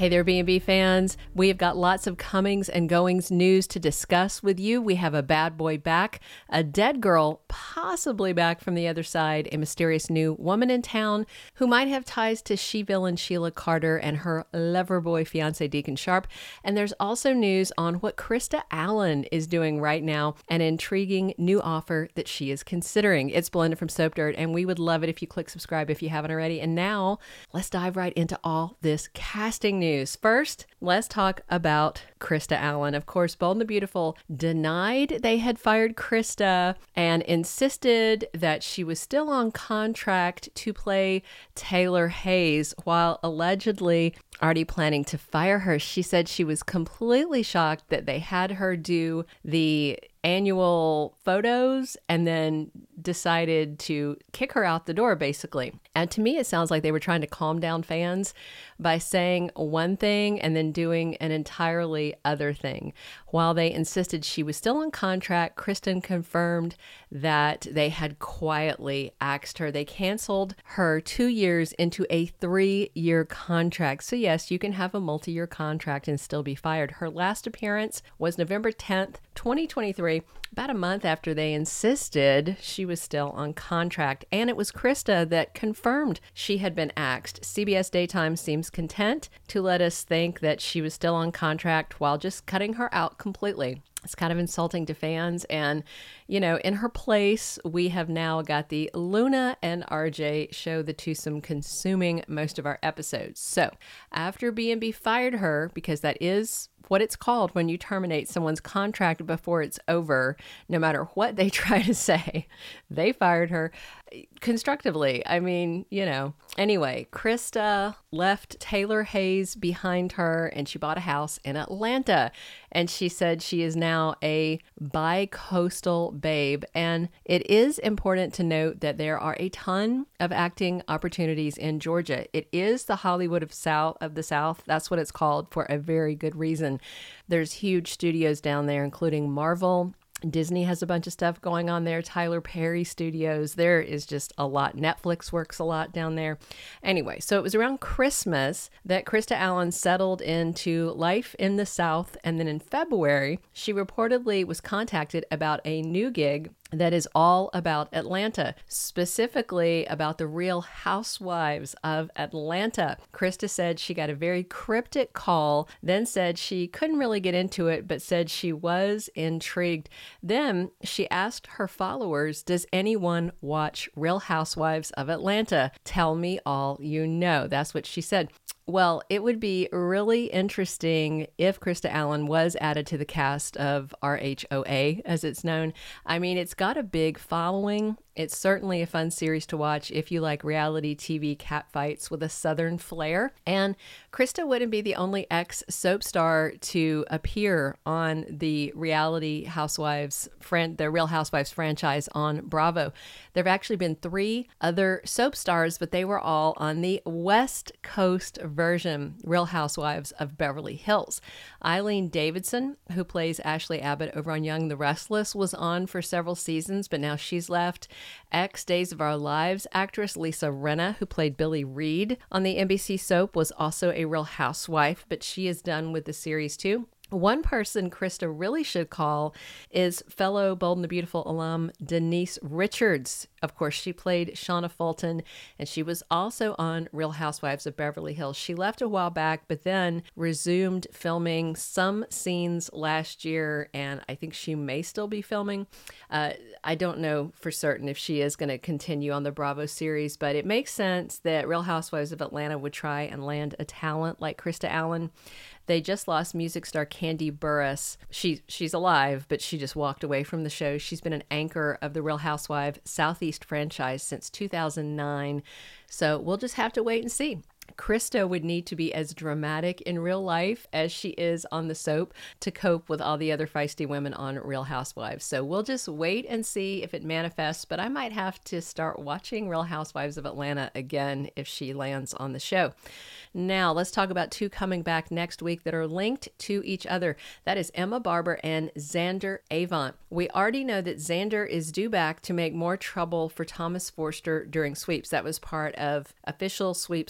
Hey there, B&B fans. We've got lots of comings and goings news to discuss with you. We have a bad boy back, a dead girl possibly back from the other side, a mysterious new woman in town who might have ties to she-villain Sheila Carter and her lover boy fiance Deacon Sharp. And there's also news on what Krista Allen is doing right now, an intriguing new offer that she is considering. It's Belinda from Soap Dirt, and we would love it if you click subscribe if you haven't already. And now let's dive right into all this casting news news. First, let's talk about Krista Allen. Of course, Bold and the Beautiful denied they had fired Krista and insisted that she was still on contract to play Taylor Hayes while allegedly already planning to fire her. She said she was completely shocked that they had her do the annual photos and then decided to kick her out the door, basically. And to me, it sounds like they were trying to calm down fans by saying one thing and then doing an entirely other thing. While they insisted she was still on contract, Krista confirmed that they had quietly axed her. They canceled her two years into a three year contract. So, yes, you can have a multi year contract and still be fired. Her last appearance was November 10th, 2023, about a month after they insisted she was still on contract. And it was Krista that confirmed she had been axed. CBS Daytime seems content to let us think that she was still on contract while just cutting her out completely. It's kind of insulting to fans. And, you know, in her place, we have now got the Luna and RJ show, the twosome consuming most of our episodes. So after B&B fired her, because that is what it's called when you terminate someone's contract before it's over, no matter what they try to say. They fired her constructively. I mean, you know. Anyway, Krista left Taylor Hayes behind her and she bought a house in Atlanta. And she said she is now a bi coastal babe. And it is important to note that there are a ton of acting opportunities in Georgia. It is the Hollywood of South of the South. That's what it's called for a very good reason. There's huge studios down there, including Marvel. Disney has a bunch of stuff going on there. Tyler Perry Studios. There is just a lot. Netflix works a lot down there. Anyway, so it was around Christmas that Krista Allen settled into life in the South. And then in February, she reportedly was contacted about a new gig that is all about Atlanta, specifically about the real housewives of Atlanta. Krista said she got a very cryptic call, then said she couldn't really get into it, but said she was intrigued. Then she asked her followers, Does anyone watch Real Housewives of Atlanta? Tell me all you know. That's what she said. Well, it would be really interesting if Krista Allen was added to the cast of RHOA, as it's known. I mean, it's got a big following. It's certainly a fun series to watch if you like reality TV catfights with a southern flair. And Krista wouldn't be the only ex soap star to appear on the reality housewives, fran- the Real Housewives franchise on Bravo. There have actually been three other soap stars, but they were all on the West Coast version, Real Housewives of Beverly Hills. Eileen Davidson, who plays Ashley Abbott over on Young the Restless, was on for several seasons, but now she's left. Ex Days of Our Lives actress Lisa Rinna, who played Billie Reed on the NBC soap, was also a real housewife, but she is done with the series too. One person Krista really should call is fellow Bold and the Beautiful alum Denise Richards. Of course, she played Shauna Fulton, and she was also on Real Housewives of Beverly Hills. She left a while back, but then resumed filming some scenes last year, and I think she may still be filming. Uh, I don't know for certain if she is going to continue on the Bravo series, but it makes sense that Real Housewives of Atlanta would try and land a talent like Krista Allen. They just lost music star Kandi Burruss. She she's alive, but she just walked away from the show. She's been an anchor of the Real Housewife Southeast franchise since 2009. So we'll just have to wait and see. Krista would need to be as dramatic in real life as she is on the soap to cope with all the other feisty women on Real Housewives. So we'll just wait and see if it manifests, but I might have to start watching Real Housewives of Atlanta again if she lands on the show. Now, let's talk about two coming back next week that are linked to each other. That is Emma Barber and Xander Avant. We already know that Xander is due back to make more trouble for Thomas Forrester during sweeps. That was part of official sweep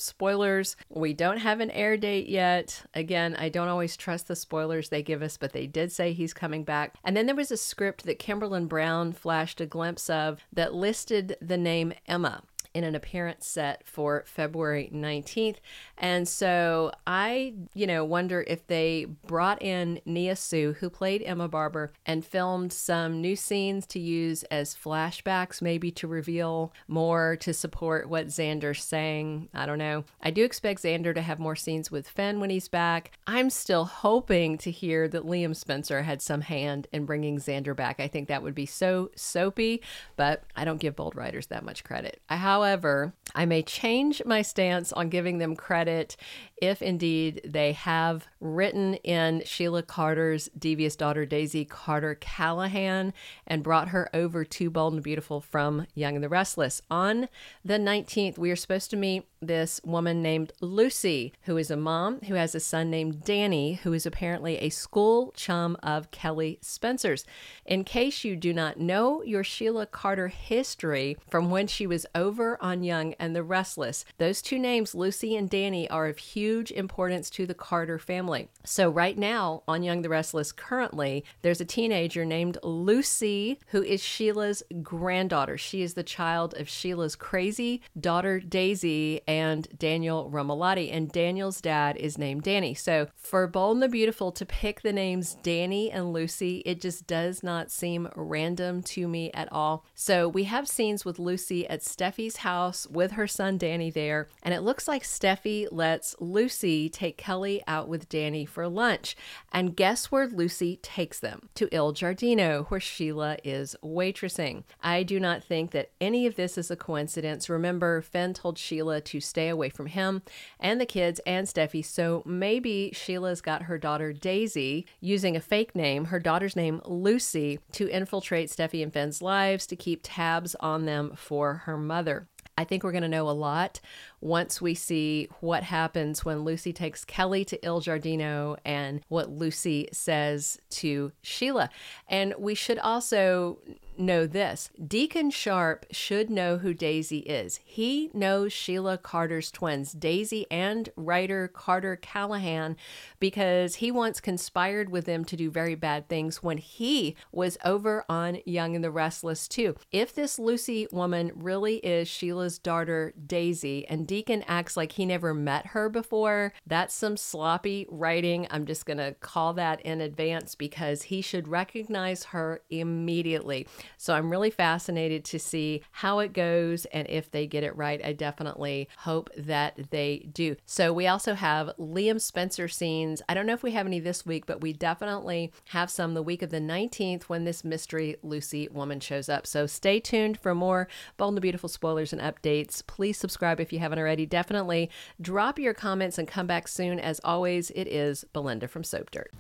spoilers. We don't have an air date yet. Again, I don't always trust the spoilers they give us, but they did say he's coming back. And then there was a script that Kimberlin Brown flashed a glimpse of that listed the name Emma in an appearance set for February 19th. And so I, you know, wonder if they brought in Nia Sioux, who played Emma Barber, and filmed some new scenes to use as flashbacks, maybe to reveal more to support what Xander's saying. I don't know. I do expect Xander to have more scenes with Finn when he's back. I'm still hoping to hear that Liam Spencer had some hand in bringing Xander back. I think that would be so soapy, but I don't give bold writers that much credit. I, how However, I may change my stance on giving them credit if indeed they have written in Sheila Carter's devious daughter, Daisy Carter Callahan, and brought her over to Bold and Beautiful from Young and the Restless. On the 19th, we are supposed to meet this woman named Lucy, who is a mom who has a son named Danny, who is apparently a school chum of Kelly Spencer's. In case you do not know your Sheila Carter history from when she was over on Young and the Restless, those two names, Lucy and Danny, are of huge importance to the Carter family. So, right now on Young the Restless, currently, there's a teenager named Lucy who is Sheila's granddaughter. She is the child of Sheila's crazy daughter, Daisy and Daniel Romalotti. And Daniel's dad is named Danny. So for Bold and the Beautiful to pick the names Danny and Lucy, it just does not seem random to me at all. So we have scenes with Lucy at Steffy's house with her son Danny there. And it looks like Steffy lets Lucy take Kelly out with Danny for lunch. And guess where Lucy takes them? To Il Giardino, where Sheila is waitressing. I do not think that any of this is a coincidence. Remember, Finn told Sheila to stay away from him and the kids and Steffy. So maybe Sheila's got her daughter Daisy using a fake name, her daughter's name Lucy, to infiltrate Steffy and Finn's lives to keep tabs on them for her mother. I think we're going to know a lot once we see what happens when Lucy takes Kelly to Il Giardino and what Lucy says to Sheila. And we should also know this Deacon Sharp should know who Daisy is. He knows Sheila Carter's twins, Daisy and Ryder Carter Callahan, because he once conspired with them to do very bad things when he was over on Young and the Restless, too. If this Lucy woman really is Sheila's daughter, Daisy, and Deacon acts like he never met her before, that's some sloppy writing. I'm just going to call that in advance because he should recognize her immediately. So I'm really fascinated to see how it goes and if they get it right. I definitely hope that they do. So we also have Liam Spencer scenes. I don't know if we have any this week, but we definitely have some the week of the 19th when this mystery Lucy woman shows up. So stay tuned for more Bold and Beautiful spoilers and updates. Please subscribe if you haven't already. Definitely drop your comments and come back soon. As always, it is Belinda from Soap Dirt.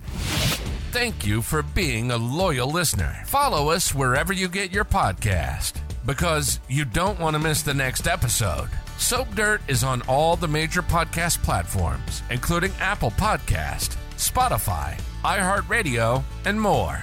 Thank you for being a loyal listener. Follow us wherever you get your podcast because you don't want to miss the next episode. Soap Dirt is on all the major podcast platforms, including Apple Podcast, Spotify, iHeartRadio, and more.